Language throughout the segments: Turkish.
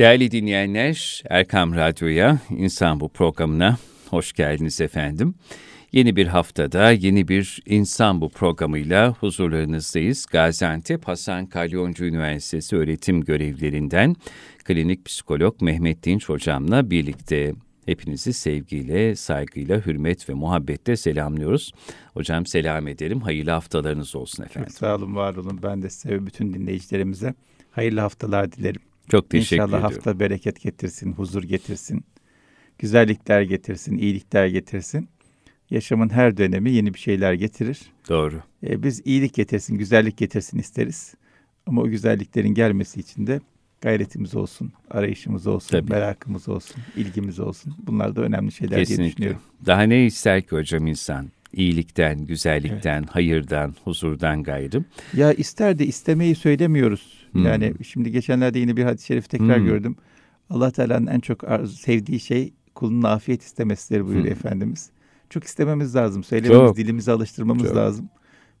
Değerli dinleyenler, Erkam Radyo'ya, İnsan Bu programına hoş geldiniz efendim. Yeni bir haftada yeni bir İnsan Bu programıyla huzurlarınızdayız. Gaziantep Hasan Kalyoncu Üniversitesi öğretim görevlilerinden klinik psikolog Mehmet Dinç hocamla birlikte hepinizi sevgiyle, saygıyla, hürmet ve muhabbetle selamlıyoruz. Hocam selam ederim. Hayırlı haftalarınız olsun efendim. Çok sağ olun, var olun. Ben de size ve bütün dinleyicilerimize hayırlı haftalar dilerim. Çok teşekkür İnşallah ediyorum. hafta bereket getirsin, huzur getirsin, güzellikler getirsin, iyilikler getirsin. Yaşamın her dönemi yeni bir şeyler getirir. Doğru. Ee, biz iyilik getirsin, güzellik getirsin isteriz. Ama o güzelliklerin gelmesi için de gayretimiz olsun, arayışımız olsun, Tabii. merakımız olsun, ilgimiz olsun. Bunlar da önemli şeyler diye Kesinlikle. düşünüyorum. Daha ne ister ki hocam insan? İyilikten, güzellikten, hayırdan, huzurdan gayrı. Ya ister de istemeyi söylemiyoruz. Hmm. Yani şimdi geçenlerde yine bir hadis-i şerif tekrar Hmm. gördüm. Allah Teala'nın en çok arzu, sevdiği şey kulunun afiyet istemesidir buyuruyor Hmm. Efendimiz. Çok istememiz lazım. Söylememiz, Çok. dilimizi alıştırmamız Çok. lazım.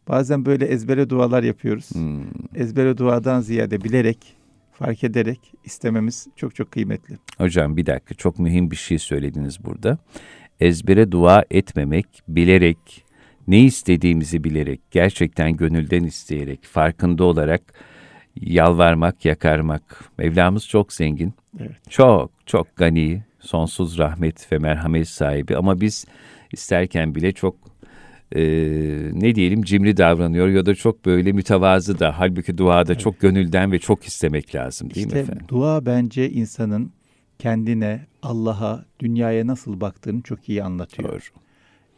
Bazen böyle ezbere dualar yapıyoruz. Hmm. Ezbere duadan ziyade bilerek, fark ederek istememiz çok çok kıymetli. Hocam bir dakika çok mühim bir şey söylediniz burada. Ezbere dua etmemek, bilerek, ne istediğimizi bilerek, gerçekten gönülden isteyerek, farkında olarak yalvarmak, yakarmak. Mevlamız çok zengin, Evet. çok çok gani, sonsuz rahmet ve merhamet sahibi ama biz isterken bile çok e, ne diyelim cimri davranıyor ya da çok böyle mütevazı da halbuki duada çok gönülden ve çok istemek lazım değil mi İşte efendim? dua bence insanın kendine, Allah'a, dünyaya nasıl baktığını çok iyi anlatıyor. Doğru.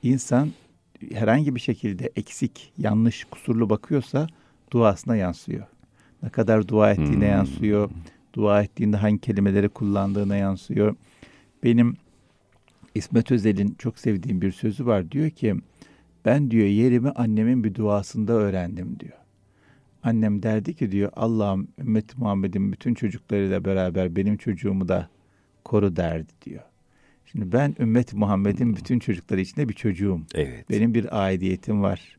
İnsan herhangi bir şekilde eksik, yanlış, kusurlu bakıyorsa duasına yansıyor. Ne kadar dua ettiğine Hmm. yansıyor. Dua ettiğinde hangi kelimeleri kullandığına yansıyor. Benim İsmet Özel'in çok sevdiğim bir sözü var. Diyor ki ben diyor yerimi annemin bir duasında öğrendim diyor. Annem derdi ki diyor Allah'ım ümmet Muhammed'in bütün çocuklarıyla beraber benim çocuğumu da koru derdi diyor. Şimdi ben ümmet Muhammed'in bütün çocukları içinde bir çocuğum. Evet. Benim bir aidiyetim var.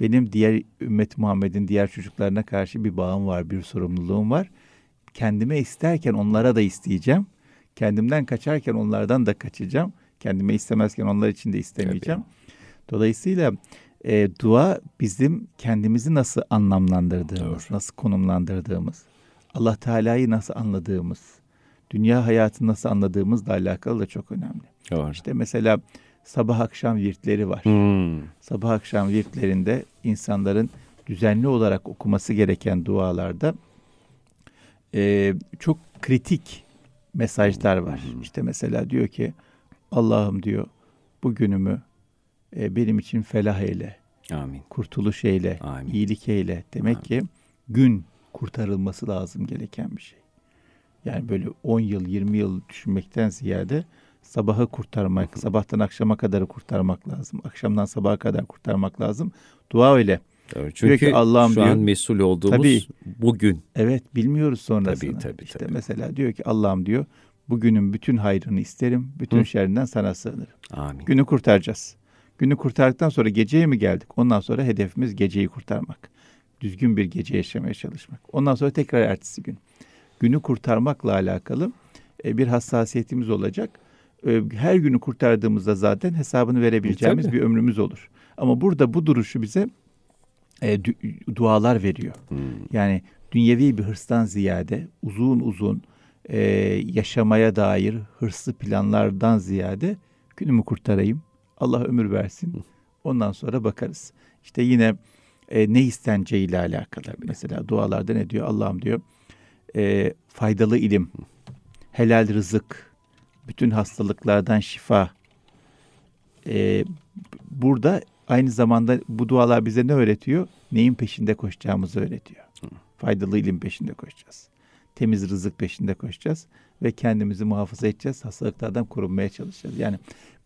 Benim diğer ümmet Muhammed'in diğer çocuklarına karşı bir bağım var, bir sorumluluğum var. Kendime isterken onlara da isteyeceğim. Kendimden kaçarken onlardan da kaçacağım. Kendime istemezken onlar için de istemeyeceğim. Dolayısıyla e, dua bizim kendimizi nasıl anlamlandırdığımız, Doğru. nasıl konumlandırdığımız, Allah Teala'yı nasıl anladığımız, dünya hayatını nasıl anladığımızla alakalı da çok önemli. Doğru. İşte mesela sabah akşam virtleri var. Hmm. Sabah akşam virtlerinde insanların düzenli olarak okuması gereken dualarda e, çok kritik mesajlar var. İşte mesela diyor ki Allah'ım diyor bugünümü e, benim için felah eyle, Amin. kurtuluş eyle, Amin. iyilik eyle. Demek ki gün kurtarılması lazım gereken bir şey. Yani böyle 10 yıl, 20 yıl düşünmekten ziyade sabahı kurtarmak, sabahtan akşama kadar kurtarmak lazım. Akşamdan sabaha kadar kurtarmak lazım. Dua öyle. Doğru. Çünkü ki Allah'ım şu diyor- an mesul olduğumuz Tabii. bugün. Evet bilmiyoruz sonrasını. Tabii, tabii, işte tabii. mesela diyor ki Allah'ım diyor bugünün bütün hayrını isterim. Bütün Hı. şerrinden sana sığınırım. Amin. Günü kurtaracağız. Günü kurtardıktan sonra geceye mi geldik? Ondan sonra hedefimiz geceyi kurtarmak. Düzgün bir gece yaşamaya çalışmak. Ondan sonra tekrar ertesi gün. Günü kurtarmakla alakalı e, bir hassasiyetimiz olacak. E, Her günü kurtardığımızda zaten hesabını verebileceğimiz Tabii. bir ömrümüz olur. Ama burada bu duruşu bize e, du- dualar veriyor. Hmm. Yani dünyevi bir hırstan ziyade uzun uzun e, yaşamaya dair hırslı planlardan ziyade günümü kurtarayım. Allah ömür versin. Ondan sonra bakarız. İşte yine e, ne isteneceğiyle alakalı. Tabii. Mesela dualarda ne diyor? Allah'ım diyor e, faydalı ilim, helal rızık, bütün hastalıklardan şifa. E, burada aynı zamanda bu dualar bize ne öğretiyor? Neyin peşinde koşacağımızı öğretiyor. Faydalı ilim peşinde koşacağız. Temiz rızık peşinde koşacağız ve kendimizi muhafaza edeceğiz. Hastalıklardan korunmaya çalışacağız. Yani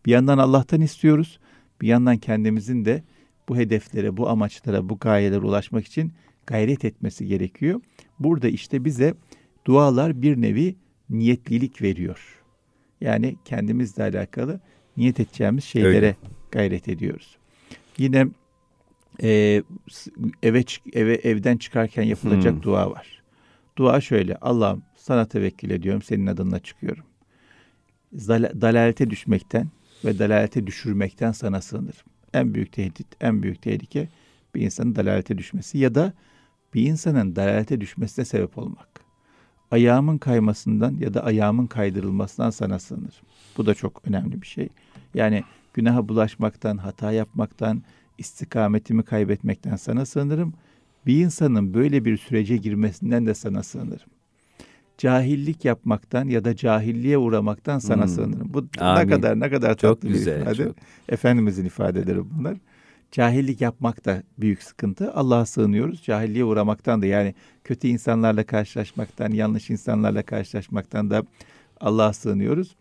bir yandan Allah'tan istiyoruz, bir yandan kendimizin de bu hedeflere, bu amaçlara, bu gayelere ulaşmak için gayret etmesi gerekiyor. Burada işte bize dualar bir nevi niyetlilik veriyor. Yani kendimizle alakalı niyet edeceğimiz şeylere Öyle. gayret ediyoruz. Yine e, eve eve evden çıkarken yapılacak Hmm. dua var. Dua şöyle. Allah'ım sana tevekkül ediyorum. Senin adınla çıkıyorum. Dalalete düşmekten ve dalalete düşürmekten sana sığınırım. En büyük tehdit, en büyük tehlike bir insanın dalalete düşmesi ya da bir insanın dalalete düşmesine sebep olmak. Ayağımın kaymasından ya da ayağımın kaydırılmasından sana sığınırım. Bu da çok önemli bir şey. Yani günaha bulaşmaktan, hata yapmaktan, istikametimi kaybetmekten sana sığınırım. Bir insanın böyle bir sürece girmesinden de sana sığınırım. Cahillik yapmaktan ya da cahilliğe uğramaktan sana hmm. sığınırım. Bu Amin. ne kadar ne kadar tatlı çok güzel, bir ifade. Çok. Efendimizin ifadeleri bunlar. Cahillik yapmak da büyük sıkıntı. Allah'a sığınıyoruz. Cahilliğe uğramaktan da yani kötü insanlarla karşılaşmaktan, yanlış insanlarla karşılaşmaktan da Allah'a sığınıyoruz.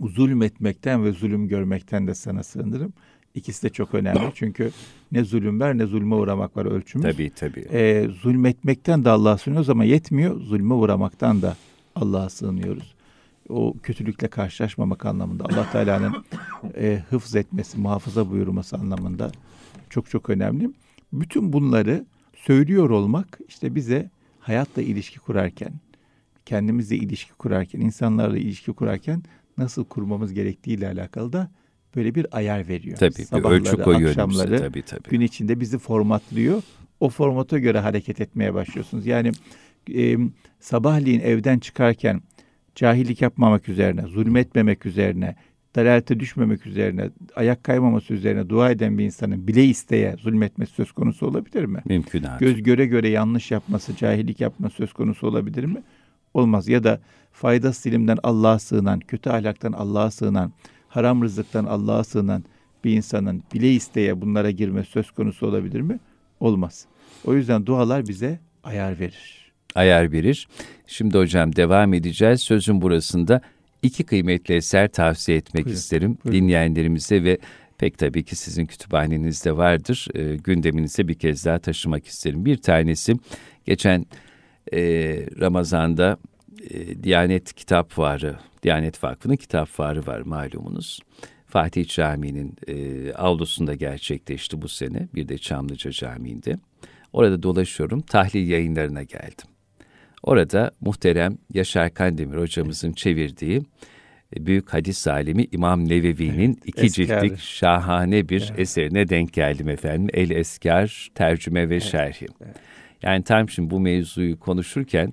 Zulmetmekten ve zulüm görmekten de sana sığınırım. İkisi de çok önemli. Çünkü ne zulüm var ne zulme uğramak var ölçümüz. Tabii tabii. Ee, zulmetmekten de Allah'a sığınıyoruz ama yetmiyor. Zulme uğramaktan da Allah'a sığınıyoruz. O kötülükle karşılaşmamak anlamında Allah Teala'nın e, hıfz etmesi, muhafaza buyurması anlamında çok çok önemli. Bütün bunları söylüyor olmak işte bize hayatla ilişki kurarken, kendimizle ilişki kurarken, insanlarla ilişki kurarken nasıl kurmamız gerektiği ile alakalı da böyle bir ayar veriyor. Tabii Sabahları, bir ölçü koyuyor akşamları, tabii, tabii. gün içinde bizi formatlıyor. O formata göre hareket etmeye başlıyorsunuz. Yani e, sabahleyin evden çıkarken cahillik yapmamak üzerine, zulmetmemek üzerine, dalalete düşmemek üzerine, ayak kaymaması üzerine dua eden bir insanın bile isteye zulmetmesi söz konusu olabilir mi? Mümkün abi. Göz göre göre yanlış yapması, cahillik yapması söz konusu olabilir mi? Olmaz. Ya da faydasız ilimden Allah'a sığınan, kötü ahlaktan Allah'a sığınan, haram rızıktan Allah'a sığınan bir insanın bile isteye bunlara girmesi söz konusu olabilir mi? Olmaz. O yüzden dualar bize ayar verir. Ayar verir. Şimdi hocam devam edeceğiz. Sözün burasında iki kıymetli eser tavsiye etmek buyurun, isterim buyurun. dinleyenlerimize ve pek tabii ki sizin kütüphanenizde vardır. E, gündeminize bir kez daha taşımak isterim. Bir tanesi geçen e, Ramazan'da e, Diyanet Kitap Fuarı, Diyanet Vakfı'nın kitap fuarı var malumunuz. Fatih Camii'nin e, avlusunda gerçekleşti bu sene. Bir de Çamlıca Camii'nde. Orada dolaşıyorum. Tahlil yayınlarına geldim. Orada muhterem Yaşar Kandemir hocamızın çevirdiği e, büyük hadis alimi İmam Nevevi'nin evet, iki eskar. ciltlik şahane bir evet. eserine denk geldim efendim. El Eskar tercüme ve evet, şerhi. Evet. Yani tam şimdi bu mevzuyu konuşurken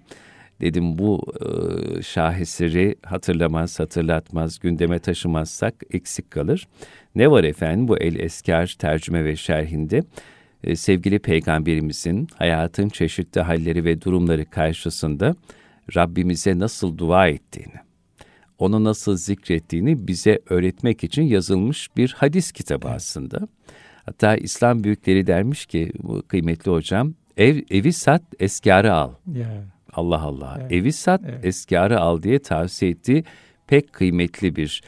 dedim bu e, şaheseri hatırlamaz, hatırlatmaz, gündeme taşımazsak eksik kalır. Ne var efendim bu El Eskar tercüme ve şerhinde? E, sevgili peygamberimizin hayatın çeşitli halleri ve durumları karşısında Rabbimize nasıl dua ettiğini, onu nasıl zikrettiğini bize öğretmek için yazılmış bir hadis kitabı aslında. Hatta İslam büyükleri dermiş ki bu kıymetli hocam ev evi sat eskarı al. Yeah. Allah Allah. Evet. Evi sat, evet. eskarı al diye tavsiye ettiği pek kıymetli bir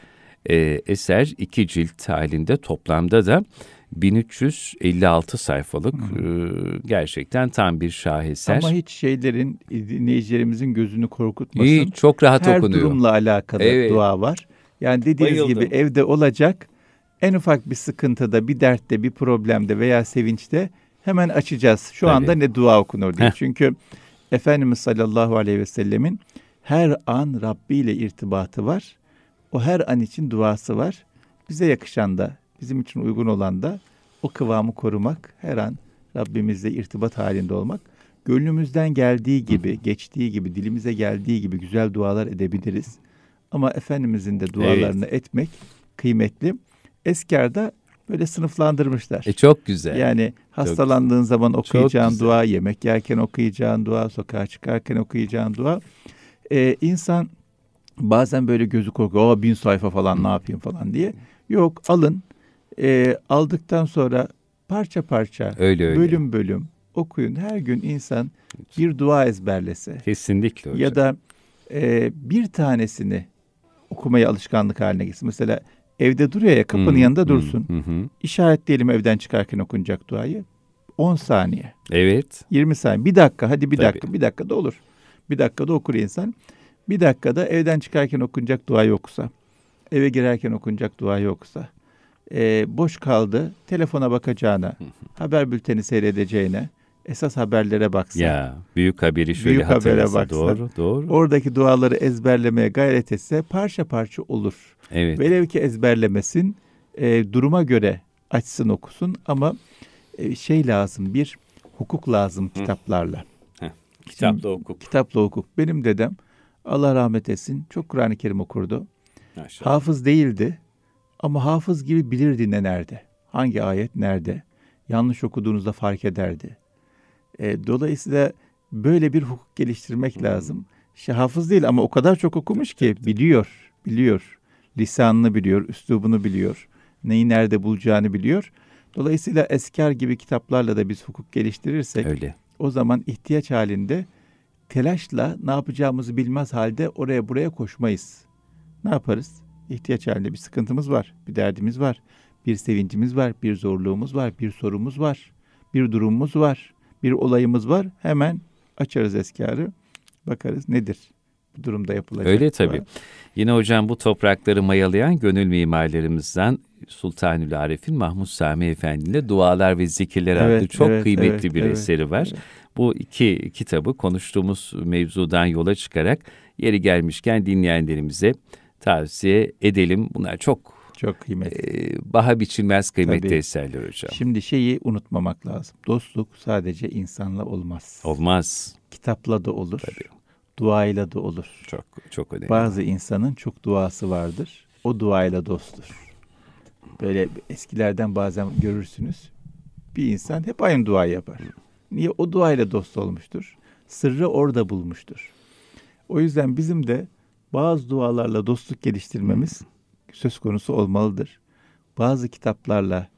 e, eser. iki cilt halinde toplamda da 1356 sayfalık e, gerçekten tam bir şaheser. Ama hiç şeylerin dinleyicilerimizin gözünü korkutmasın. Hiç, çok rahat Her okunuyor. Her durumla alakalı evet. dua var. Yani dediğiniz Bayıldım. gibi evde olacak en ufak bir sıkıntıda, bir dertte, bir problemde veya sevinçte hemen açacağız. Şu Tabii. anda ne dua okunur diye. Heh. Çünkü Efendimiz sallallahu aleyhi ve sellemin her an Rabbi ile irtibatı var. O her an için duası var. Bize yakışan da, bizim için uygun olan da o kıvamı korumak, her an Rabbimizle irtibat halinde olmak. Gönlümüzden geldiği gibi, geçtiği gibi, dilimize geldiği gibi güzel dualar edebiliriz. Ama Efendimizin de dualarını evet. etmek kıymetli. Eskarda böyle sınıflandırmışlar. E çok güzel. Yani hastalandığın çok zaman okuyacağın dua, yemek yerken okuyacağın dua, sokağa çıkarken okuyacağın dua. Ee, insan bazen böyle gözü korkuyor. Aa bin sayfa falan ne yapayım falan diye. Yok alın. E, aldıktan sonra parça parça, öyle, öyle. bölüm bölüm okuyun. Her gün insan bir dua ezberlese. Kesinlikle hocam. Ya da e, bir tanesini okumaya alışkanlık haline gitsin. Mesela Evde duruyor ya kapının hmm, yanında dursun. Hmm, hmm. İşaretleyelim evden çıkarken okunacak duayı. 10 saniye. Evet. 20 saniye. Bir dakika hadi bir Tabii. dakika. Bir dakika da olur. Bir dakikada okur insan. Bir dakikada evden çıkarken okunacak duayı okusa. Eve girerken okunacak duayı okusa. E, boş kaldı. Telefona bakacağına, haber bülteni seyredeceğine, esas haberlere baksa. Ya büyük haberi şöyle Büyük habere baksa. Doğru, doğru. Oradaki duaları ezberlemeye gayret etse parça parça olur. evet. Velev ki ezberlemesin, e, duruma göre açsın okusun ama e, şey lazım, bir hukuk lazım kitaplarla. Kitapla hukuk. Kitapla hukuk. Benim dedem Allah rahmet etsin çok Kur'an-ı Kerim okurdu. Maşallah. Hafız değildi ama hafız gibi bilirdi ne nerede. Hangi ayet nerede. Yanlış okuduğunuzda fark ederdi. E, dolayısıyla böyle bir hukuk geliştirmek lazım. İşte hafız değil ama o kadar çok okumuş ki biliyor, biliyor. Lisanını biliyor, üslubunu biliyor. Neyi nerede bulacağını biliyor. Dolayısıyla Eskar gibi kitaplarla da biz hukuk geliştirirsek Öyle. o zaman ihtiyaç halinde telaşla ne yapacağımızı bilmez halde oraya buraya koşmayız. Ne yaparız? İhtiyaç halinde bir sıkıntımız var, bir derdimiz var, bir sevincimiz var, bir zorluğumuz var, bir sorumuz var, bir durumumuz var, bir olayımız var. Hemen açarız eskarı, bakarız nedir bu durumda yapılacak. Öyle tabii. dua. Yine hocam bu toprakları mayalayan gönül mimarlarımızdan Sultanül Arif'in Mahmud Sami Efendi ile Dualar ve Zikirler adlı Evet, çok evet, kıymetli evet, bir evet, eseri var. evet. Bu iki kitabı konuştuğumuz mevzudan yola çıkarak yeri gelmişken dinleyenlerimize tavsiye edelim. Bunlar çok Çok kıymetli. e, baha biçilmez kıymetli Tabii. eserler hocam. Şimdi şeyi unutmamak lazım. Dostluk sadece insanla olmaz. Olmaz. Kitapla da olur. Tabii. Duayla da olur. Çok çok önemli. Bazı insanın çok duası vardır. O duayla dosttur. Böyle eskilerden bazen görürsünüz. Bir insan hep aynı duayı yapar. Niye? O duayla dost olmuştur. Sırrı orada bulmuştur. O yüzden bizim de bazı dualarla dostluk geliştirmemiz söz konusu olmalıdır. Bazı kitaplarla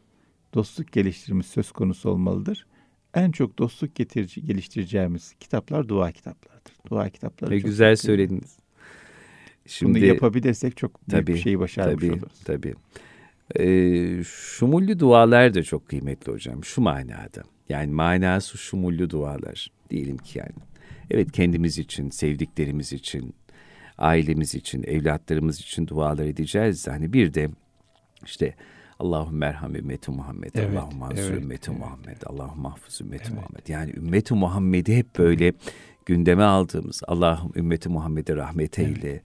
dostluk geliştirmemiz söz konusu olmalıdır. En çok dostluk getirici, geliştireceğimiz kitaplar dua kitaplarıdır. Dua kitapları Ne güzel söylediniz. Bunu Şimdi yapabilirsek çok büyük Tabii, bir şeyi başarmış tabii, oluruz. Tabii. Ee, şumullü dualar da çok kıymetli hocam. Şu manada. Yani manası şumullü dualar. Diyelim ki yani. Evet kendimiz için, sevdiklerimiz için, ailemiz için, evlatlarımız için dualar edeceğiz. Hani bir de işte Allahümme merham ümmeti Muhammed, Evet, Allahümme ansur evet, ümmeti evet. Muhammed, Allahümme mahfuz ümmeti Evet. Muhammed. Yani ümmeti Muhammed'i hep böyle gündeme aldığımız, Allah'ım ümmeti Muhammed'e rahmet eyle,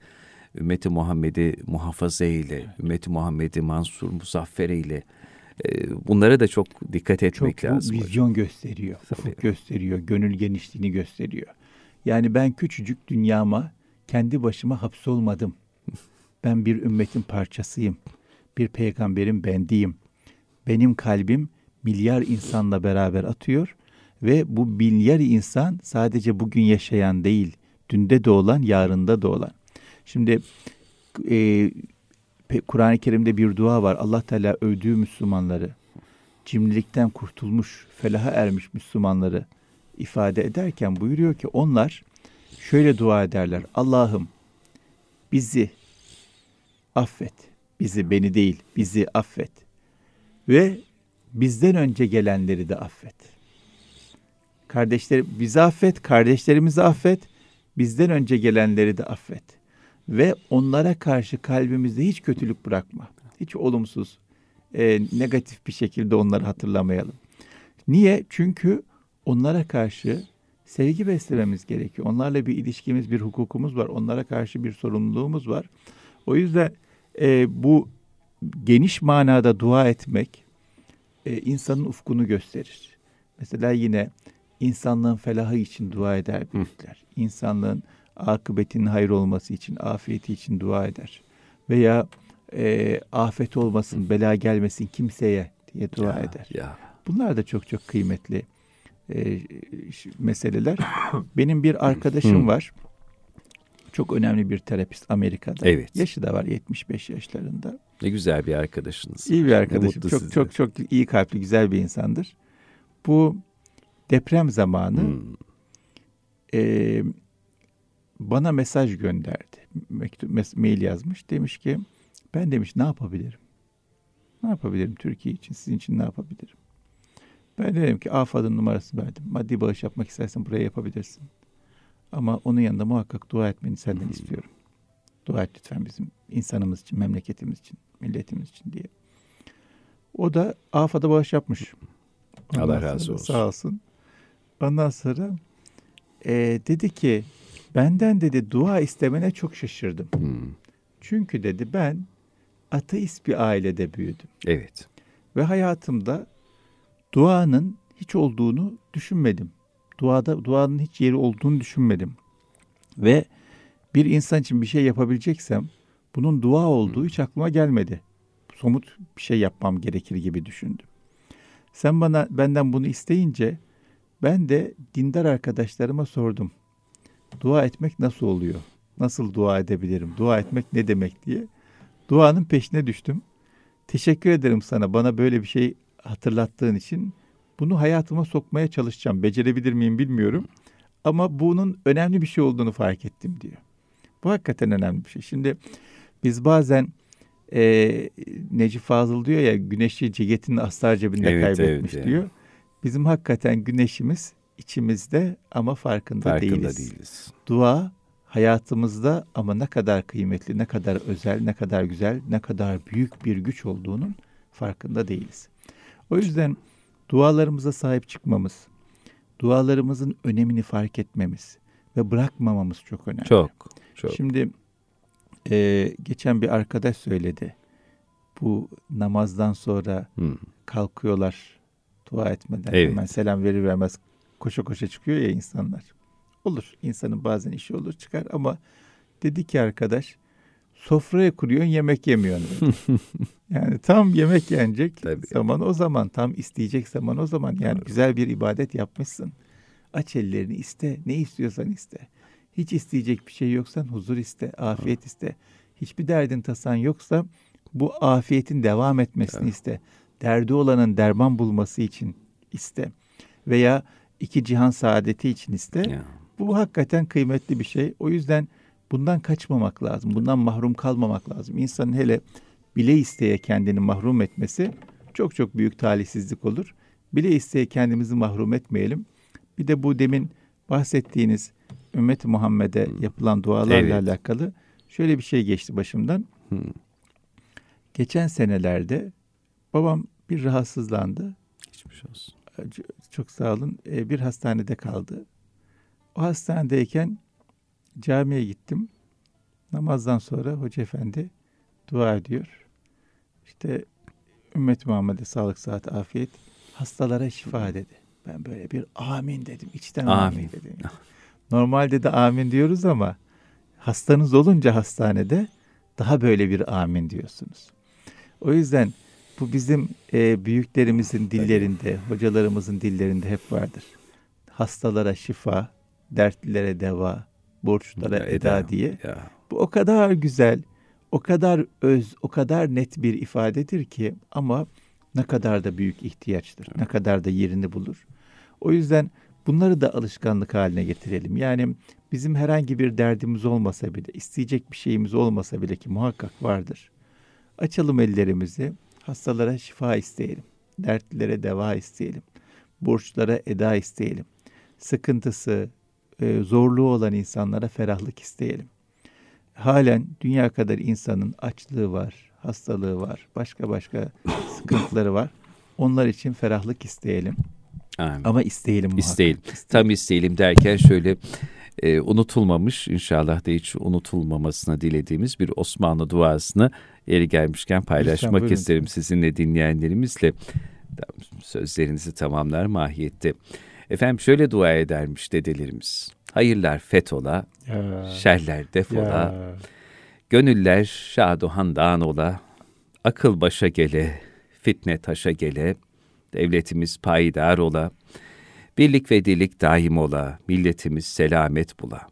ümmeti Muhammed'i muhafaza eyle, ümmeti Muhammed'i mansur, muzaffer eyle. Ee, Bunlara da çok dikkat etmek Çok lazım. hocam. vizyon gösteriyor, ufuk gösteriyor, gönül genişliğini gösteriyor. Yani ben küçücük dünyama kendi başıma hapsolmadım. Ben bir ümmetin parçasıyım. Bir peygamberin bendiyim. Benim kalbim milyar insanla beraber atıyor ve bu milyar insan sadece bugün yaşayan değil, dünde doğulan, yarında doğulan. Şimdi e, Kur'an-ı Kerim'de bir dua var. Allah Teala övdüğü Müslümanları, cimrilikten kurtulmuş, felaha ermiş Müslümanları ifade ederken buyuruyor ki onlar şöyle dua ederler. Allah'ım bizi affet. Bizi, beni değil, bizi affet. Ve bizden önce gelenleri de affet. Kardeşler bizi affet, kardeşlerimizi affet, bizden önce gelenleri de affet. Ve onlara karşı kalbimizde hiç kötülük bırakma. Hiç olumsuz, e, negatif bir şekilde onları hatırlamayalım. Niye? Çünkü onlara karşı sevgi beslememiz gerekiyor. Onlarla bir ilişkimiz, bir hukukumuz var. Onlara karşı bir sorumluluğumuz var. O yüzden e, bu geniş manada dua etmek e, insanın ufkunu gösterir. Mesela yine insanlığın felahı için dua eder büyükler. İnsanlığın akıbetinin hayır olması için, afiyeti için dua eder. Veya e, afet olmasın, bela gelmesin kimseye diye dua Ya, eder. Ya. Bunlar da çok çok kıymetli e, meseleler. Benim bir arkadaşım var. Çok önemli bir terapist Amerika'da. Evet. Yaşı da var 75 yaşlarında. Ne güzel bir arkadaşınız. İyi bir arkadaşım. Çok size. çok çok iyi kalpli, güzel bir insandır. Bu deprem zamanı Hmm. e, bana mesaj gönderdi. Mektup, mes- mail yazmış. Demiş ki ben demiş ne yapabilirim? Ne yapabilirim Türkiye için, sizin için ne yapabilirim? Ben de dedim ki AFAD'ın numarasını verdim. Maddi bağış yapmak istersen buraya yapabilirsin. Ama onun yanında muhakkak dua etmeni senden istiyorum. Dua et lütfen bizim insanımız için, memleketimiz için, milletimiz için diye. O da AFAD'a bağış yapmış. Allah Ondan razı sonra olsun. Sağ olsun. Ondan sonra e, dedi ki benden dedi dua istemene çok şaşırdım. Hmm. Çünkü dedi ben ateist bir ailede büyüdüm. Evet. Ve hayatımda duanın hiç olduğunu düşünmedim. Duada duanın hiç yeri olduğunu düşünmedim. Ve bir insan için bir şey yapabileceksem bunun dua olduğu hiç aklıma gelmedi. Somut bir şey yapmam gerekir gibi düşündüm. Sen bana benden bunu isteyince ben de dindar arkadaşlarıma sordum. Dua etmek nasıl oluyor? Nasıl dua edebilirim? Dua etmek ne demek diye. Duanın peşine düştüm. Teşekkür ederim sana bana böyle bir şey hatırlattığın için. Bunu hayatıma sokmaya çalışacağım. Becerebilir miyim bilmiyorum. Ama bunun önemli bir şey olduğunu fark ettim diyor. Bu hakikaten önemli bir şey. Şimdi biz bazen e, Necip Fazıl diyor ya güneşi ceketin astar cebinde Evet, kaybetmiş evet, diyor. Bizim hakikaten güneşimiz içimizde ama farkında, Farkında değiliz. değiliz. Dua hayatımızda ama ne kadar kıymetli, ne kadar özel, ne kadar güzel, ne kadar büyük bir güç olduğunun farkında değiliz. O yüzden dualarımıza sahip çıkmamız, dualarımızın önemini fark etmemiz ve bırakmamamız çok önemli. Çok. Çok. Şimdi e, geçen bir arkadaş söyledi. Bu namazdan sonra Hmm. kalkıyorlar dua etmeden Evet. hemen selam verir vermez koşa koşa çıkıyor ya insanlar. Olur insanın bazen işi olur çıkar ama dedi ki arkadaş sofraya kuruyorsun yemek yemiyorsun. yani tam yemek yenecek Tabii. zaman o zaman tam isteyecek zaman o zaman yani Doğru. güzel bir ibadet yapmışsın. Aç ellerini iste ne istiyorsan iste. Hiç isteyecek bir şey yoksan huzur iste, afiyet iste. Hiçbir derdin tasan yoksa bu afiyetin devam etmesini Evet. iste. Derdi olanın derman bulması için iste. Veya iki cihan saadeti için iste. Ya. Bu hakikaten kıymetli bir şey. O yüzden bundan kaçmamak lazım. Bundan mahrum kalmamak lazım. İnsanın hele bile isteye kendini mahrum etmesi çok çok büyük talihsizlik olur. Bile isteye kendimizi mahrum etmeyelim. Bir de bu demin bahsettiğiniz ümmet Muhammed'e yapılan dualarla Evet. alakalı şöyle bir şey geçti başımdan. Hmm. Geçen senelerde babam bir rahatsızlandı. Geçmiş olsun. Çok sağ olun. Ee, Bir hastanede kaldı. O hastanedeyken camiye gittim. Namazdan sonra hoca efendi dua ediyor. İşte ümmet Muhammed'e sağlık, sıhhat, afiyet, hastalara şifa dedi. Ben böyle bir amin dedim. İçten amin, Amin. dedim. Normalde de amin diyoruz ama hastanız olunca hastanede daha böyle bir amin diyorsunuz. O yüzden bu bizim e, büyüklerimizin dillerinde, hocalarımızın dillerinde hep vardır. Hastalara şifa, dertlilere deva, borçlara Ya, eda diye. Ya. Bu o kadar güzel, o kadar öz, o kadar net bir ifadedir ki ama ne kadar da büyük ihtiyaçtır. Ne kadar da yerini bulur. O yüzden bunları da alışkanlık haline getirelim. Yani bizim herhangi bir derdimiz olmasa bile, isteyecek bir şeyimiz olmasa bile ki muhakkak vardır. Açalım ellerimizi, hastalara şifa isteyelim. Dertlilere deva isteyelim. Borçlara eda isteyelim. Sıkıntısı, e, zorluğu olan insanlara ferahlık isteyelim. Halen dünya kadar insanın açlığı var, hastalığı var, başka başka sıkıntıları var. Onlar için ferahlık isteyelim. Amin. Ama isteyelim muhakkak. İsteyelim. Tam isteyelim derken şöyle e, unutulmamış inşallah da hiç unutulmamasına dilediğimiz bir Osmanlı duasını yeri gelmişken paylaşmak isterim sizinle dinleyenlerimizle. Sözlerinizi tamamlar mahiyette. Efendim şöyle dua edermiş dedelerimiz. Hayırlar fethola, Ya, şerler defola, ya. Gönüller şaduhandan ola, akıl başa gele, fitne taşa gele, devletimiz payidar ola, birlik ve dirlik daim ola, milletimiz selamet bula.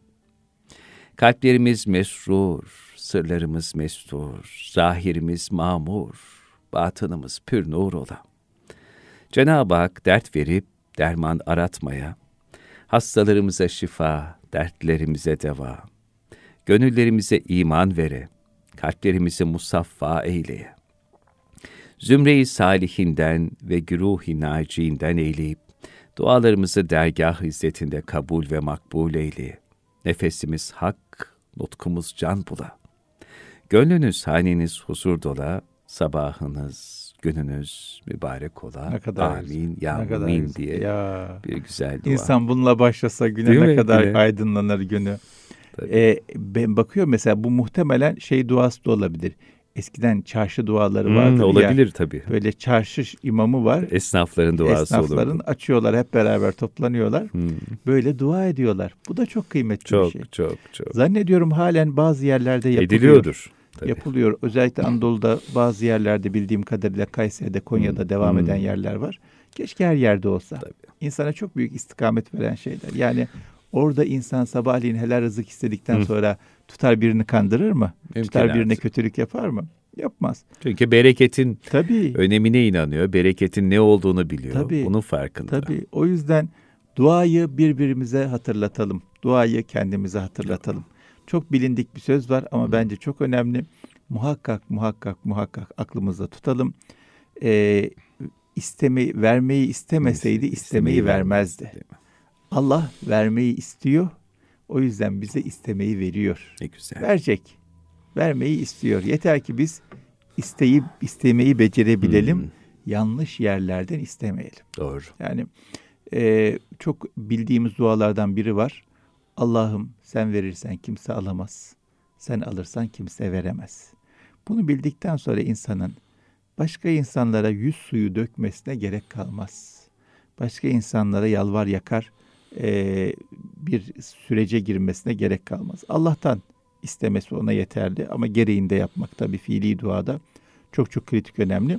Kalplerimiz mesrur, sırlarımız mestur, zahirimiz mamur, batınımız pür nur ola. Cenab-ı Hak dert verip derman aratmaya, hastalarımıza şifa, dertlerimize deva, gönüllerimize iman vere, kalplerimizi musaffa eyleye. Zümre-i salihinden ve güruh-i naciinden eyleyip, dualarımızı dergah izzetinde kabul ve makbul eyleye. Nefesimiz hak, nutkumuz can bula. Gönlünüz, haneniz huzur dola, sabahınız gününüz mübarek ola. Ne kadar Amin ya ne kadar güzel. diye Ya. bir güzel dua. İnsan bununla başlasa güne Değil ne mi? kadar Güne. aydınlanır günü. Ee, ben bakıyorum mesela bu muhtemelen şey duası da olabilir. Eskiden çarşı duaları Hmm, vardır ya. olabilir tabii. Böyle çarşı imamı var. Esnafların duası Esnafların olur. açıyorlar hep beraber toplanıyorlar. Hmm, Böyle dua ediyorlar. Bu da çok kıymetli bir çok şey. çok çok. Zannediyorum halen bazı yerlerde yapılıyor. Ediliyordur. Tabii. Yapılıyor. Özellikle Anadolu'da bazı yerlerde bildiğim kadarıyla Kayseri'de, Konya'da Hmm. devam Hmm. eden yerler var. Keşke her yerde olsa. Tabii. İnsana çok büyük istikamet veren şeyler. Yani orada insan sabahleyin helal rızık istedikten Hı. sonra tutar birini kandırır mı? Mümkün tutar birine artık. kötülük yapar mı? Yapmaz. Çünkü bereketin Tabii. önemine inanıyor. Bereketin ne olduğunu biliyor. Tabii. Bunun farkında. Tabii. O yüzden duayı birbirimize hatırlatalım. Duayı kendimize hatırlatalım. Çok bilindik bir söz var ama bence çok önemli. Muhakkak, muhakkak, muhakkak aklımızda tutalım. Ee, istemi, vermeyi istemeseydi istemeyi vermezdi. Allah vermeyi istiyor. O yüzden bize istemeyi veriyor. Ne güzel. Verecek. Vermeyi istiyor. Yeter ki biz isteyip istemeyi becerebilelim. Hmm, Yanlış yerlerden istemeyelim. doğru. Yani e, çok bildiğimiz dualardan biri var. Allah'ım sen verirsen kimse alamaz. Sen alırsan kimse veremez. Bunu bildikten sonra insanın başka insanlara yüz suyu dökmesine gerek kalmaz. Başka insanlara yalvar yakar e, bir sürece girmesine gerek kalmaz. Allah'tan istemesi ona yeterli ama gereğinde yapmak tabii fiili duada çok çok kritik önemli.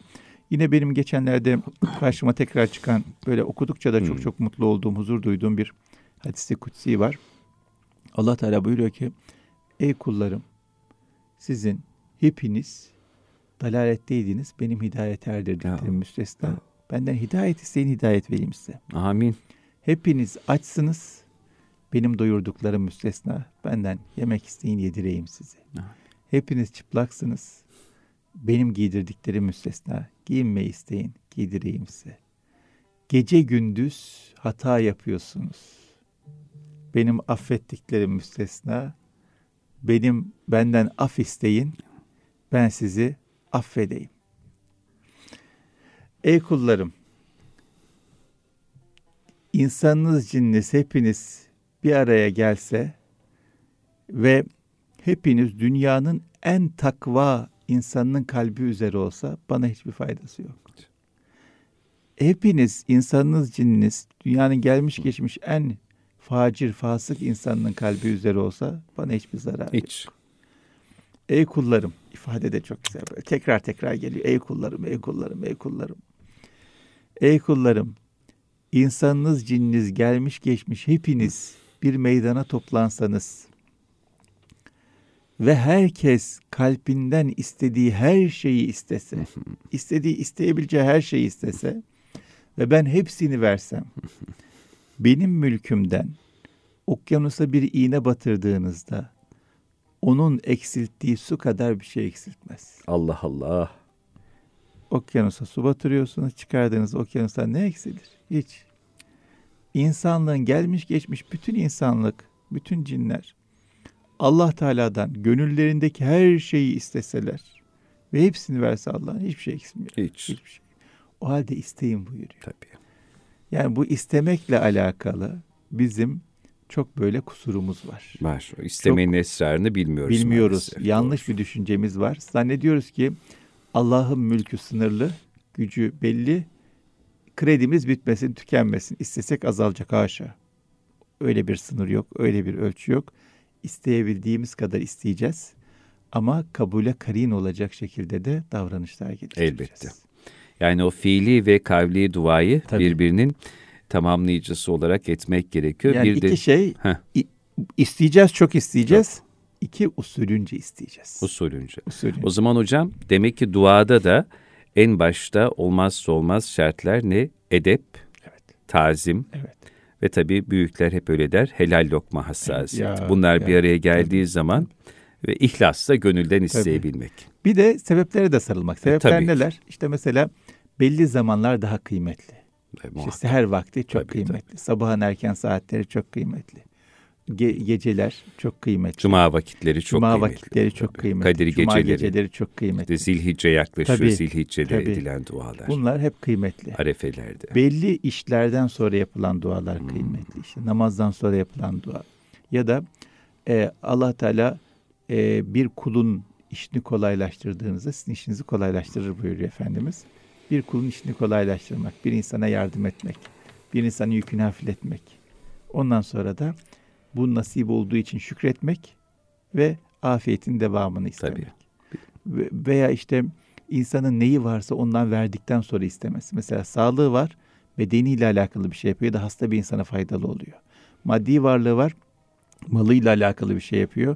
Yine benim geçenlerde karşıma tekrar çıkan böyle okudukça da çok Hmm. çok mutlu olduğum, huzur duyduğum bir hadisi kutsi var. Allah Teala buyuruyor ki ey kullarım sizin hepiniz dalaletteydiniz benim hidayete erdirdiklerim müstesna. Ya. Benden hidayet isteyin hidayet vereyim size. Amin. Hepiniz açsınız benim doyurduklarım müstesna. Benden yemek isteyin yedireyim. Evet. Hepiniz çıplaksınız. Benim giydirdiklerim müstesna. Giyinmeyi isteyin giydireyim size. Gece gündüz hata yapıyorsunuz. Benim affettiklerim müstesna. Benim benden af isteyin. Ben sizi affedeyim. Ey kullarım, insanınız cinniniz hepiniz bir araya gelse ve hepiniz dünyanın en takva insanının kalbi üzere olsa bana hiçbir faydası yok. Hepiniz insanınız cinniniz dünyanın gelmiş geçmiş en facir fasık insanının kalbi üzere olsa bana hiçbir zarar yok. Hiç. Ey kullarım ifade de çok güzel böyle tekrar tekrar geliyor. Ey kullarım, ey kullarım, ey kullarım. Ey kullarım, insanınız cinniniz gelmiş geçmiş hepiniz bir meydana toplansanız ve herkes kalbinden istediği her şeyi istese, istediği isteyebileceği her şeyi istese ve ben hepsini versem, benim mülkümden okyanusa bir iğne batırdığınızda onun eksilttiği su kadar bir şey eksiltmez. Allah Allah. Okyanusa su batırıyorsunuz, çıkardığınız okyanustan ne eksilir? Hiç. İnsanlığın gelmiş geçmiş bütün insanlık, bütün cinler Allah Teala'dan gönüllerindeki her şeyi isteseler ve hepsini verse Allah'ın hiçbir şey eksilmiyor. Hiç. Hiçbir şey. O halde isteyin buyuruyor. Tabii. Yani bu istemekle alakalı bizim çok böyle kusurumuz var. Var. İstemenin esrarını bilmiyoruz. Bilmiyoruz. maalesef. Yanlış Doğru. bir düşüncemiz var. Zannediyoruz ki Allah'ın mülkü sınırlı, gücü belli. Kredimiz bitmesin, tükenmesin. İstesek azalacak haşa. Öyle bir sınır yok, öyle bir ölçü yok. İsteyebildiğimiz kadar isteyeceğiz. Ama kabule karin olacak şekilde de davranışlar geliştireceğiz. Elbette. Yani o fiili ve kavli duayı Tabii. birbirinin tamamlayıcısı olarak etmek gerekiyor. Yani bir iki de şey, Heh. isteyeceğiz, çok isteyeceğiz. İki usulünce isteyeceğiz. usulünce. Usulünce. O zaman hocam demek ki duada da en başta olmazsa olmaz şartlar ne? Edep, Evet. tazim Evet. ve tabii büyükler hep öyle der helal lokma hassasiyeti. Ya, Bunlar bir ya, araya geldiği zaman ve ihlasla gönülden isteyebilmek. Bir de sebeplere de sarılmak. Sebepler E, tabii ki. neler? İşte mesela belli zamanlar daha kıymetli. E, İşte seher vakti çok Tabii, kıymetli. Sabahın erken saatleri çok kıymetli. ge- geceler çok kıymetli. Cuma vakitleri çok Cuma kıymetli. vakitleri çok Tabii. kıymetli. Kadir Cuma geceleri. geceleri çok kıymetli. İşte Zilhicce yaklaşıyor. Tabii, Zilhicce'de tabii. edilen dualar. Bunlar hep kıymetli. Arefelerde. Belli işlerden sonra yapılan dualar Hmm. kıymetli. İşte namazdan sonra yapılan dua. Ya da e, Allah Teala e, bir kulun işini kolaylaştırdığınızda sizin işinizi kolaylaştırır buyuruyor Efendimiz. Bir kulun işini kolaylaştırmak, bir insana yardım etmek, bir insanın yükünü hafifletmek. Ondan sonra da bu nasip olduğu için şükretmek ve afiyetin devamını istemek. Ve- Veya işte insanın neyi varsa ondan verdikten sonra istemesi. Mesela sağlığı var, bedeniyle alakalı bir şey yapıyor da hasta bir insana faydalı oluyor. Maddi varlığı var, malıyla alakalı bir şey yapıyor,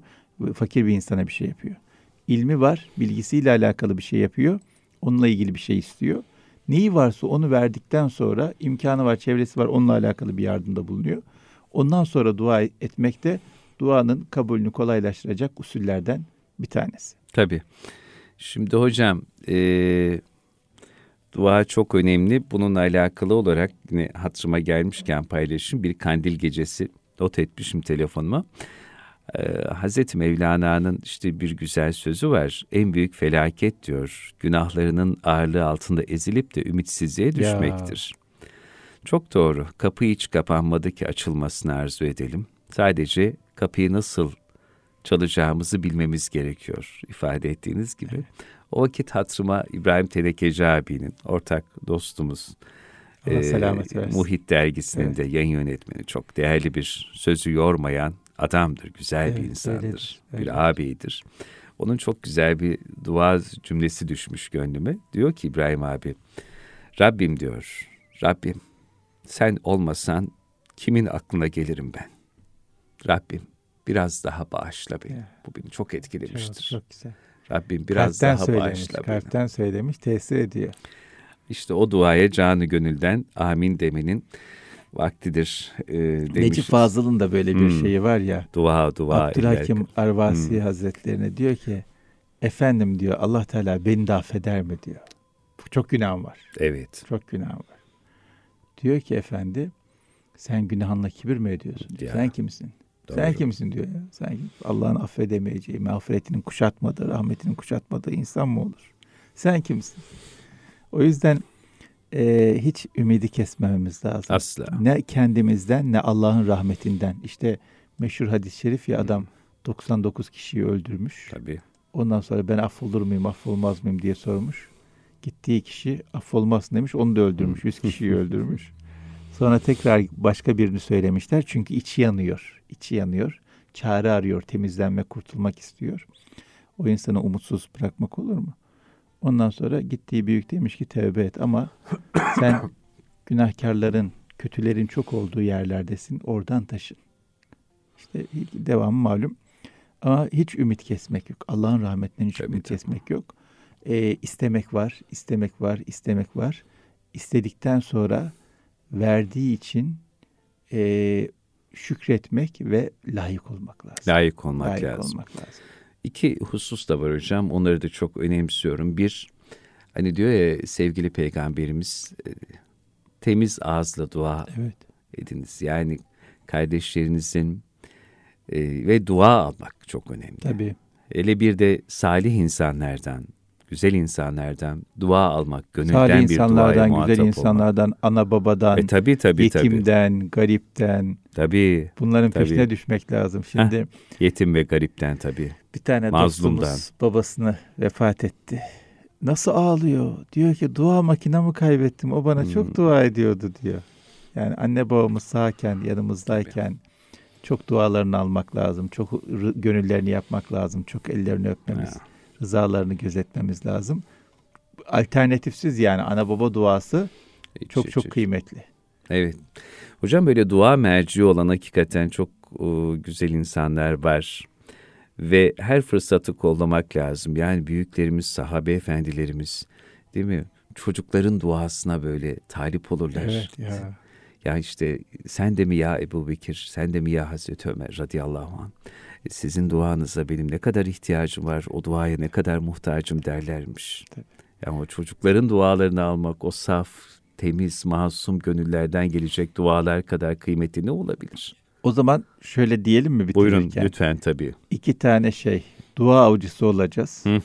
fakir bir insana bir şey yapıyor. İlmi var, bilgisiyle alakalı bir şey yapıyor, onunla ilgili bir şey istiyor. Neyi varsa onu verdikten sonra imkanı var, çevresi var, onunla alakalı bir yardımda bulunuyor. Ondan sonra dua etmek de duanın kabulünü kolaylaştıracak usullerden bir tanesi. Tabii. Şimdi hocam eee, dua çok önemli. Bununla alakalı olarak yine hatırıma gelmişken paylaşayım. Bir kandil gecesi not etmişim telefonuma. Eee Hazreti Mevlana'nın işte bir güzel sözü var. En büyük felaket diyor. Günahlarının ağırlığı altında ezilip de ümitsizliğe düşmektir. Çok doğru. Kapı hiç kapanmadı ki açılmasını arzu edelim. Sadece kapıyı nasıl çalacağımızı bilmemiz gerekiyor ifade ettiğiniz gibi. O vakit hatırıma İbrahim Tenekeci abinin ortak dostumuz Allah e. Muhit dergisinin de yayın yönetmeni çok değerli bir sözü yormayan adamdır, güzel bir Evet, insandır, öyledir, bir öyledir. ağabeyidir. Onun çok güzel bir dua cümlesi düşmüş gönlüme. Diyor ki İbrahim abi, Rabbim diyor, Rabbim sen olmasan kimin aklına gelirim ben? Rabbim biraz daha bağışla beni. Bu beni çok etkilemiştir. Çok, çok güzel. Rabbim biraz kalpten daha söylemiş, bağışla beni. kalpten söylemiş, tesir ediyor. İşte o duaya canı gönülden amin demenin vaktidir e, demişiz. Necip Fazıl'ın da böyle bir Hmm. şeyi var ya. Dua dua. Abdülhakim ederken. Arvasi Hmm. Hazretlerine diyor ki efendim diyor Allah Teala beni de affeder mi diyor. Çok günahım var. Evet. Çok günahım var. Diyor ki efendi sen günahınla kibir mi ediyorsun? diyor. Ya. Sen kimsin? Doğru. Sen kimsin diyor ya. Sen? Allah'ın affedemeyeceği, mağfiretinin kuşatmadığı, rahmetinin kuşatmadığı insan mı olur? Sen kimsin? O yüzden e, hiç ümidi kesmememiz lazım. Asla. Ne kendimizden ne Allah'ın rahmetinden. İşte meşhur hadis-i şerif ya adam 99 kişiyi öldürmüş. Tabii. Ondan sonra ben affolur muyum, affolmaz mıyım diye sormuş. Gittiği kişi affolmazsın demiş, onu da öldürmüş. 100 kişiyi öldürmüş. Sonra tekrar başka birini söylemişler. Çünkü içi yanıyor. içi yanıyor. Çare arıyor, temizlenmek, kurtulmak istiyor. O insanı umutsuz bırakmak olur mu? Ondan sonra gittiği büyük demiş ki tevbe et ama sen günahkarların, kötülerin çok olduğu yerlerdesin. Oradan taşın. İşte devamı malum. Ama hiç ümit kesmek yok. Allah'ın rahmetinden hiç Tabii, ümit tabii. kesmek yok. Ee, istemek var, istemek var, istemek var. İstedikten sonra verdiği için e, şükretmek ve layık olmak lazım. Layık olmak layık lazım. olmak lazım. İki husus da var hocam. Onları da çok önemsiyorum. Bir, hani diyor ya sevgili peygamberimiz e, temiz ağızla dua Evet. ediniz. Yani kardeşlerinizin e, ve dua almak çok önemli. Tabii. Hele bir de salih insanlardan, güzel insanlardan dua almak, gönülden Salih bir duaya insanlardan, muhatap güzel olmak. insanlardan, ana babadan, E tabii tabii tabii. yetimden, garipten Tabii. bunların Tabii. peşine düşmek lazım. Şimdi Yetim ve garipten tabii. bir tane Mazlumdan. dostumuz babasını vefat etti. Nasıl ağlıyor? Diyor ki dua makinamı kaybettim. O bana Hmm. çok dua ediyordu diyor. Yani anne babamız sağken, yanımızdayken çok dualarını almak lazım. Çok gönüllerini yapmak lazım. Çok ellerini öpmemiz, Ha. Rızalarını gözetmemiz lazım. Alternatifsiz yani ana baba duası çok çok hiç. kıymetli. Evet. Hocam böyle dua merci olan hakikaten çok e, güzel insanlar var. Ve her fırsatı kollamak lazım. Yani büyüklerimiz, sahabe efendilerimiz değil mi? Çocukların duasına böyle talip olurlar. ya. Ya işte sen de mi ya Ebu Bekir, sen de mi ya Hazreti Ömer radıyallahu anh? Sizin duanıza benim ne kadar ihtiyacım var, o duaya ne kadar muhtacım derlermiş. Tabii. Yani o çocukların dualarını almak, o saf, temiz, masum gönüllerden gelecek dualar kadar kıymetli ne olabilir? O zaman şöyle diyelim mi bitirirken? Buyurun lütfen tabii. İki tane şey. Dua avcısı olacağız. Hı.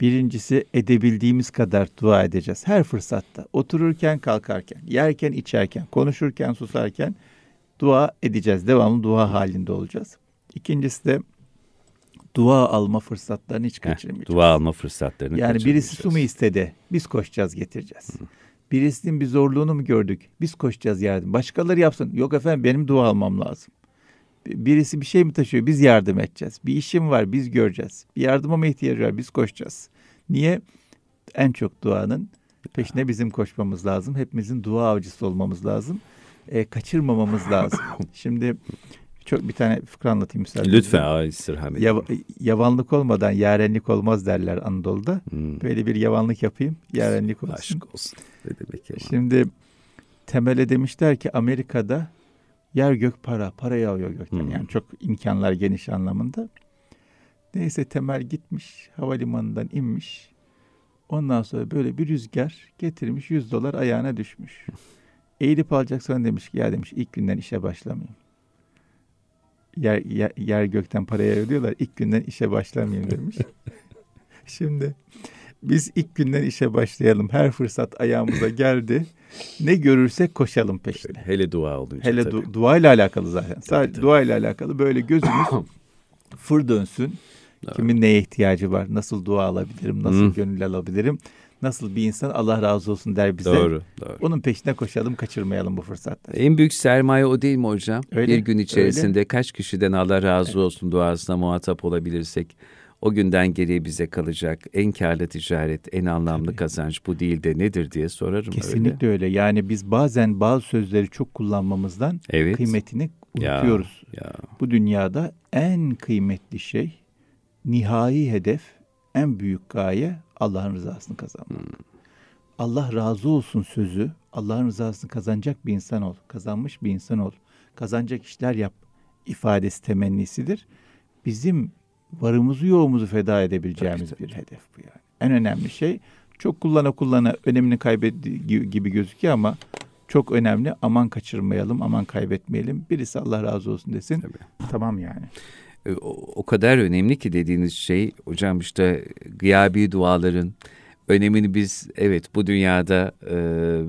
Birincisi edebildiğimiz kadar dua edeceğiz. Her fırsatta. Otururken, kalkarken, yerken, içerken, konuşurken, susarken dua edeceğiz. Devamlı dua halinde olacağız. İkincisi de dua alma fırsatlarını hiç kaçırmayacağız. Dua alma fırsatlarını Yani birisi su mu istedi? Biz koşacağız getireceğiz. Hı. Birisinin bir zorluğunu mu gördük? Biz koşacağız yardım. Başkaları yapsın. Yok efendim benim dua almam lazım. Birisi bir şey mi taşıyor? Biz yardım edeceğiz. Bir işim var biz göreceğiz. Bir yardıma mı ihtiyacı var? Biz koşacağız. Niye? En çok duanın peşine bizim koşmamız lazım. Hepimizin dua avcısı olmamız lazım. E, kaçırmamamız lazım. Şimdi çok bir tane fıkra anlatayım müsaade. Lütfen ay istirham Yav, yavanlık olmadan yarenlik olmaz derler Anadolu'da. Hmm. Böyle bir yavanlık yapayım. Yarenlik olsun. Aşk olsun. Ne demek yavan? Şimdi temele demişler ki Amerika'da yer gök para. Para yağıyor gökten. Hmm. Yani çok imkanlar geniş anlamında. Neyse temel gitmiş. Havalimanından inmiş. Ondan sonra böyle bir rüzgar getirmiş 100 dolar ayağına düşmüş. Eğilip alacak sonra demiş ki ya demiş ilk günden işe başlamayayım yer, yer, yer gökten paraya ödüyorlar. İlk günden işe başlamayayım demiş. Şimdi biz ilk günden işe başlayalım. Her fırsat ayağımıza geldi. Ne görürsek koşalım peşine. Hele dua olunca Hele tabii. Du- dua ile alakalı zaten. Sadece tabii. dua ile alakalı böyle gözümüz fır dönsün. Evet. Kimin neye ihtiyacı var? Nasıl dua alabilirim? Nasıl hmm. gönül alabilirim? Nasıl bir insan Allah razı olsun der bize. Doğru, doğru. Onun peşine koşalım, kaçırmayalım bu fırsatları. En büyük sermaye o değil mi hocam? Öyle, bir gün içerisinde öyle. kaç kişiden Allah razı evet. olsun duasına muhatap olabilirsek o günden geriye bize kalacak en karlı ticaret, en anlamlı Tabii. kazanç bu değil de nedir diye sorarım. Kesinlikle öyle. öyle. Yani biz bazen bazı sözleri çok kullanmamızdan evet. kıymetini unutuyoruz. Ya, ya. Bu dünyada en kıymetli şey, nihai hedef, en büyük gaye Allah'ın rızasını kazanmak. Hmm. Allah razı olsun sözü, Allah'ın rızasını kazanacak bir insan ol, kazanmış bir insan ol, kazanacak işler yap ifadesi temennisidir. Bizim varımızı yoğumuzu feda edebileceğimiz tabii, tabii. bir hedef bu yani. En önemli şey çok kullana kullana önemini kaybettiği gibi gözüküyor ama çok önemli. Aman kaçırmayalım, aman kaybetmeyelim. Birisi Allah razı olsun desin. Tabii. Tamam yani. E, o kadar önemli ki dediğiniz şey hocam işte gıyabi duaların önemini biz evet bu dünyada e,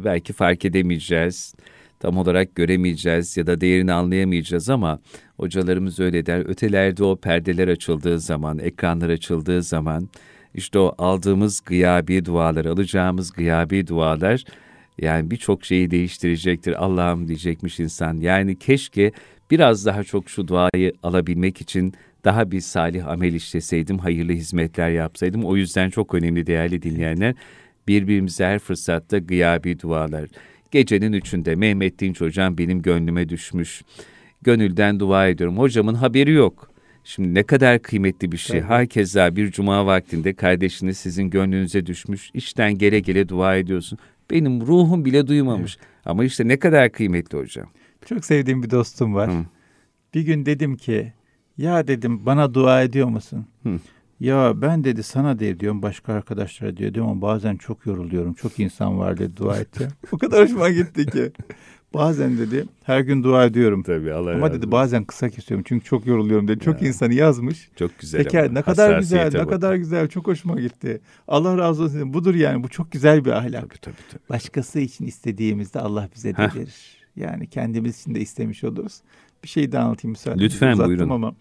belki fark edemeyeceğiz tam olarak göremeyeceğiz ya da değerini anlayamayacağız ama hocalarımız öyle der. Ötelerde o perdeler açıldığı zaman ekranlar açıldığı zaman işte o aldığımız gıyabi dualar alacağımız gıyabi dualar yani birçok şeyi değiştirecektir. Allah'ım diyecekmiş insan. Yani keşke biraz daha çok şu duayı alabilmek için daha bir salih amel işleseydim, hayırlı hizmetler yapsaydım. O yüzden çok önemli değerli dinleyenler. Birbirimize her fırsatta gıyabi dualar. Gecenin üçünde Mehmet Dinç hocam benim gönlüme düşmüş. Gönülden dua ediyorum. Hocamın haberi yok. Şimdi ne kadar kıymetli bir şey. Evet. Hakeza bir cuma vaktinde kardeşiniz sizin gönlünüze düşmüş. İşten gele gele dua ediyorsun. Benim ruhum bile duymamış. Evet. Ama işte ne kadar kıymetli hocam. Çok sevdiğim bir dostum var. Hı. Bir gün dedim ki ya dedim bana dua ediyor musun? Hı. Ya ben dedi sana de diyorum başka arkadaşlara diyor diyorum ama bazen çok yoruluyorum. Çok insan var dedi dua edeceğim. o kadar hoşuma gitti ki. Bazen dedi her gün dua ediyorum. Tabii Allah Ama dedi bazen kısa kesiyorum çünkü çok yoruluyorum dedi. Çok ya. insanı yazmış. Çok güzel ama. Ne kadar güzel, ne kadar güzel. Çok hoşuma gitti. Allah razı olsun. Budur yani. Bu çok güzel bir ahlak. Tabii, tabii, tabii. Başkası için istediğimizde Allah bize de verir. Yani kendimiz için de istemiş oluruz. Bir şey daha anlatayım müsaade. Lütfen buyurun. Ama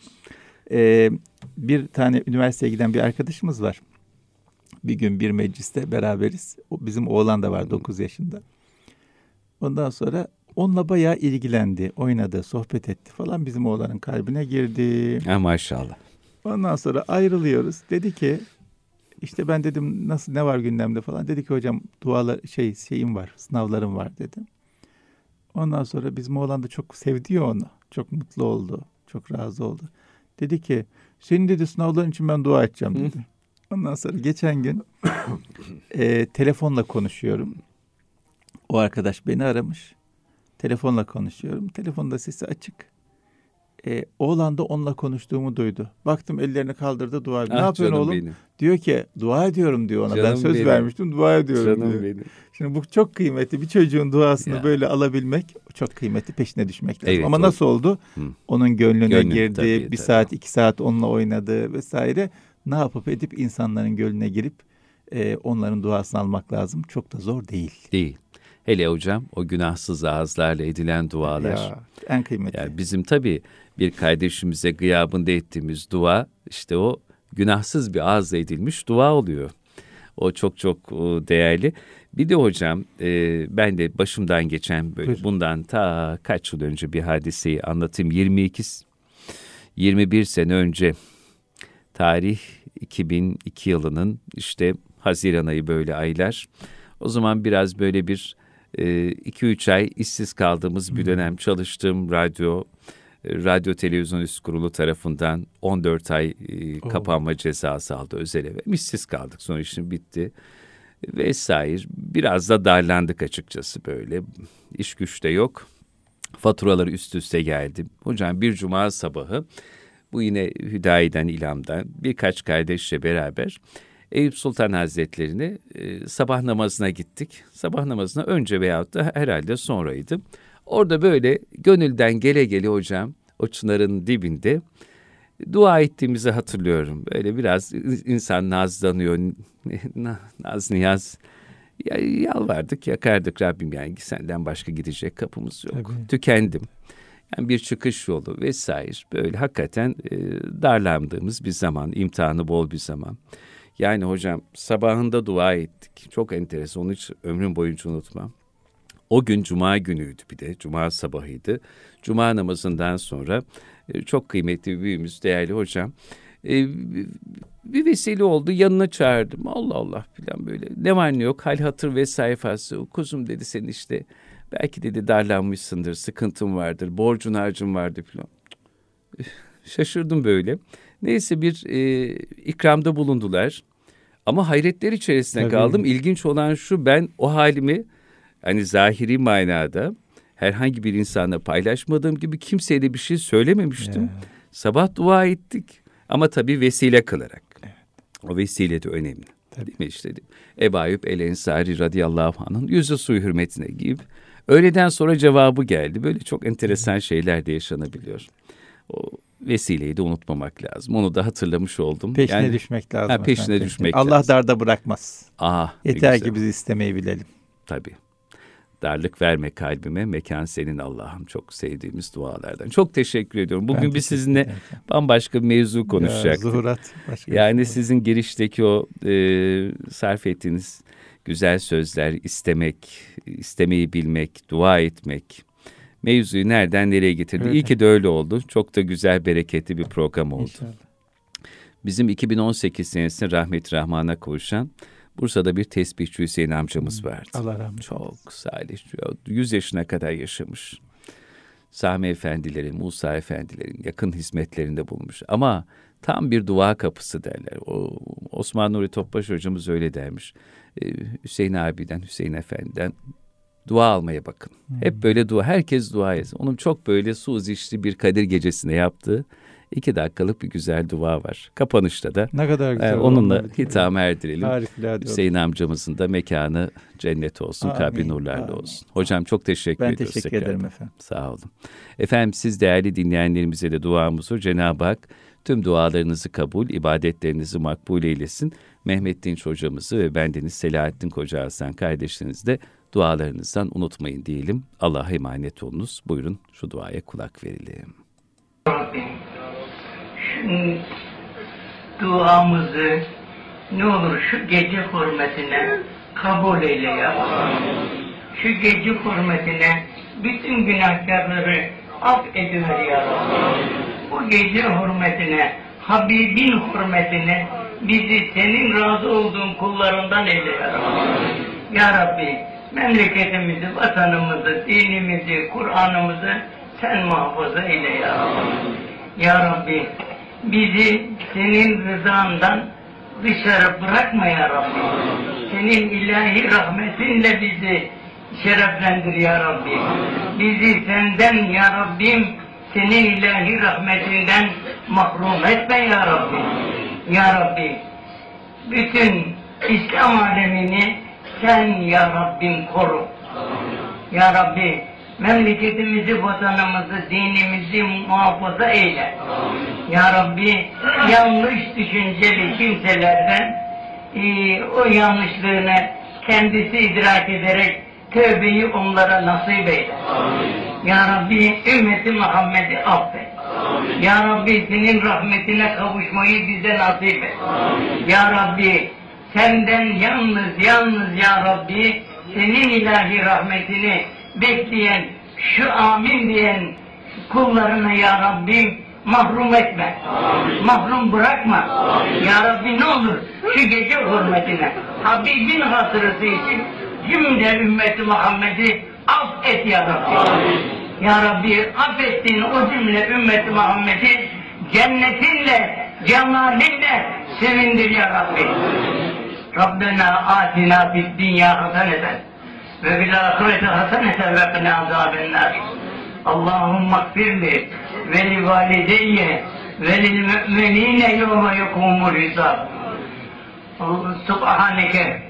e, bir tane üniversiteye giden bir arkadaşımız var. Bir gün bir mecliste beraberiz. O, bizim oğlan da var 9 yaşında. Ondan sonra onunla bayağı ilgilendi, oynadı, sohbet etti falan. Bizim oğlanın kalbine girdi. Ha maşallah. Ondan sonra ayrılıyoruz. Dedi ki işte ben dedim nasıl ne var gündemde falan. Dedi ki hocam dualar şey şeyim var, sınavlarım var dedim. Ondan sonra bizim oğlan da çok sevdi onu. Çok mutlu oldu. Çok razı oldu. Dedi ki senin dedi sınavların için ben dua edeceğim dedi. Ondan sonra geçen gün e, telefonla konuşuyorum. O arkadaş beni aramış. Telefonla konuşuyorum. Telefonda sesi açık. E, oğlan da onunla konuştuğumu duydu. Baktım ellerini kaldırdı dua ediyor. Ah, ne yapıyorsun oğlum? benim. Diyor ki dua ediyorum diyor ona. ben Canım söz benim. vermiştim dua ediyorum Canım diyor. benim. Şimdi bu çok kıymetli. Bir çocuğun duasını Ya. böyle alabilmek çok kıymetli. Peşine düşmek lazım. Evet, Ama o- nasıl oldu? Hı. Onun gönlüne Gönlü, girdi. tabii, bir tabii. saat, iki saat onunla oynadı vesaire. Ne yapıp edip insanların gönlüne girip e, onların duasını almak lazım. Çok da zor değil. Değil. Hele hocam o günahsız ağızlarla edilen dualar. Ya, en kıymetli. Yani bizim tabii bir kardeşimize gıyabında ettiğimiz dua işte o günahsız bir ağızla edilmiş dua oluyor. O çok çok e, değerli. Bir de hocam e, ben de başımdan geçen böyle Buyurun. bundan ta kaç yıl önce bir hadiseyi anlatayım. 22 21 sene önce tarih 2002 yılının işte Haziran ayı böyle aylar. O zaman biraz böyle bir 2-3 ay işsiz kaldığımız bir dönem çalıştığım radyo, e, radyo televizyon üst kurulu tarafından 14 ay e, Oo. kapanma cezası aldı özel eve. İşsiz kaldık sonra işim bitti vesaire. Biraz da darlandık açıkçası böyle. İş güç de yok. Faturalar üst üste geldi. Hocam bir cuma sabahı bu yine Hüdayi'den İlham'dan birkaç kardeşle beraber Eyüp Sultan Hazretleri'ne e, sabah namazına gittik. Sabah namazına önce veyahut da herhalde sonraydı. Orada böyle gönülden gele gele hocam o çınarın dibinde dua ettiğimizi hatırlıyorum. Böyle biraz insan nazlanıyor. Na- Naz niyaz. Ya, yalvardık yakardık Rabbim yani senden başka gidecek kapımız yok. Tabii. Tükendim. Yani bir çıkış yolu vesaire böyle hakikaten e, darlandığımız bir zaman, imtihanı bol bir zaman. Yani hocam sabahında dua ettik. Çok enteresan. Onu hiç ömrüm boyunca unutmam. O gün cuma günüydü bir de. Cuma sabahıydı. Cuma namazından sonra e, çok kıymetli bir büyüğümüz, değerli hocam. e, bir vesile oldu. Yanına çağırdım. Allah Allah filan böyle. Ne var ne yok. Hal hatır ve sayfası. Kuzum dedi sen işte belki dedi darlanmışsındır. Sıkıntın vardır. Borcun harcın vardır filan. Şaşırdım böyle. Neyse bir e, ikramda bulundular. Ama hayretler içerisinde Tabii. kaldım. İlginç olan şu ben o halimi hani zahiri manada herhangi bir insanla paylaşmadığım gibi kimseye de bir şey söylememiştim. Ya. Sabah dua ettik ama tabii vesile kılarak. O vesile de önemli. Tabii. Değil mi işte? Ebu Ayyub El Ensari radıyallahu anh'ın yüzü suyu hürmetine giyip öğleden sonra cevabı geldi. Böyle çok enteresan şeyler de yaşanabiliyor. O vesileyi de unutmamak lazım. Onu da hatırlamış oldum. Peşine Yani- düşmek lazım. Ha, peşine efendim. düşmek Allah lazım. darda bırakmaz. Ah, ne Yeter ki biz istemeyi bilelim. Tabii. Darlık verme kalbime, mekan senin Allah'ım. Çok sevdiğimiz dualardan. Çok teşekkür ediyorum. Bugün Ben biz sizinle ederim. bambaşka bir mevzu Ya, konuşacaktık. zuhurat. Başka Yani şey sizin girişteki o e, sarf ettiğiniz güzel sözler, istemek, istemeyi bilmek, dua etmek, mevzuyu nereden nereye getirdi. Evet. İyi ki de öyle oldu. Çok da güzel, bereketli bir program oldu. İnşallah. Bizim 2018 senesinde rahmet rahmana kavuşan Bursa'da bir tesbihçi Hüseyin amcamız vardı. Allah rahmet. Çok salih. 100 yaşına kadar yaşamış. Sami efendilerin, Musa efendilerin yakın hizmetlerinde bulunmuş. Ama tam bir dua kapısı derler. O Osman Nuri Topbaş hocamız öyle dermiş. Ee, Hüseyin abiden, Hüseyin efendiden dua almaya bakın. Hep böyle dua, herkes dua etsin. Onun çok böyle su zişli bir Kadir gecesinde yaptığı iki dakikalık bir güzel dua var. Kapanışta da Ne kadar e, güzel. onunla olmalı. hitam erdirelim. Harikulade. Hüseyin amcamızın da mekanı cennet olsun, Amin, kalbi nurlarla amin. olsun. Hocam çok teşekkür Ben ediyoruz. teşekkür tekrardan. ederim efendim. Sağ olun. Efendim siz değerli dinleyenlerimize de duamız var. Cenab-ı Hak tüm dualarınızı kabul, ibadetlerinizi makbul eylesin. Mehmet Dinç hocamızı ve bendeniz Selahattin Koca Hasan kardeşlerinizi de dualarınızdan unutmayın diyelim. Allah'a emanet olunuz. Buyurun şu duaya kulak verelim. Rabbim şu duamızı ne olur şu gece hürmetine kabul eyle ya. Şu gece hürmetine bütün günahkarları affediver ya Rabbi. Bu gece hürmetine, Habibin hürmetine bizi senin razı olduğun kullarından eyle ya. Ya Rabbi memleketimizi, vatanımızı, dinimizi, Kur'an'ımızı sen muhafaza eyle ya Rabbi. Ya Rabbi bizi senin rızandan dışarı bırakma ya Rabbi. Senin ilahi rahmetinle bizi şereflendir ya Rabbi. Bizi senden ya Rabbim senin ilahi rahmetinden mahrum etme ya Rabbi. Ya Rabbi, bütün İslam alemini sen ya Rabbim koru. Ya Rabbi, memleketimizi, vatanımızı, dinimizi muhafaza eyle. Ya Rabbi, yanlış düşünceli kimselerden e, o yanlışlığını kendisi idrak ederek tövbeyi onlara nasip eyle. Ya Rabbi, ümmeti Muhammed'i affet. Ya Rabbi, senin rahmetine kavuşmayı bize nasip et. Ya Rabbi, senden yalnız yalnız ya Rabbi, senin ilahi rahmetini bekleyen, şu amin diyen kullarını ya Rabbi mahrum etme. Mahrum bırakma. Ya Rabbi ne olur şu gece hürmetine Habibin hatırısı için cümle ümmeti Muhammed'i affet ya Rabbi. Ya Rabbi affettiğin o cümle ümmeti Muhammed'i cennetinle, cemalinle sevindir ya Rabbi. Rabbena atina fid dünya haseneten ve bil ahirete haseneten ve qina azabennar. Allahümme gfirli ve li valideyye ve lil müminine yevme yekumul hisab. Subhaneke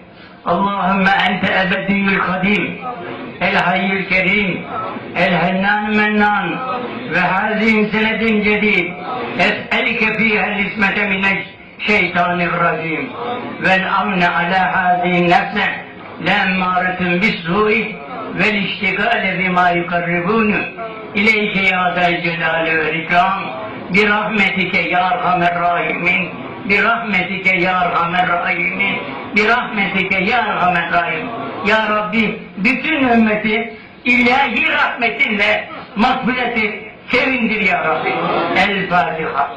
اللهم أنت أبدي القديم الحي الكريم الهنان منان وهذه سنة جديد أسألك فيها الإسمة من الشيطان الرجيم والأمن على هذه النفس le emmâretun bis su'i vel iştigâle bimâ yukarribûnü ileyke ya del celâle ve ikram bir rahmetike ya erhamer rahimin. Bir rahmetike ya erhamer rahimin. Bir rahmetike ya erhamer rahim. Ya Rabbi bütün ümmeti ilahi rahmetinle makbuleti sevindir ya Rabbi. El Fatiha.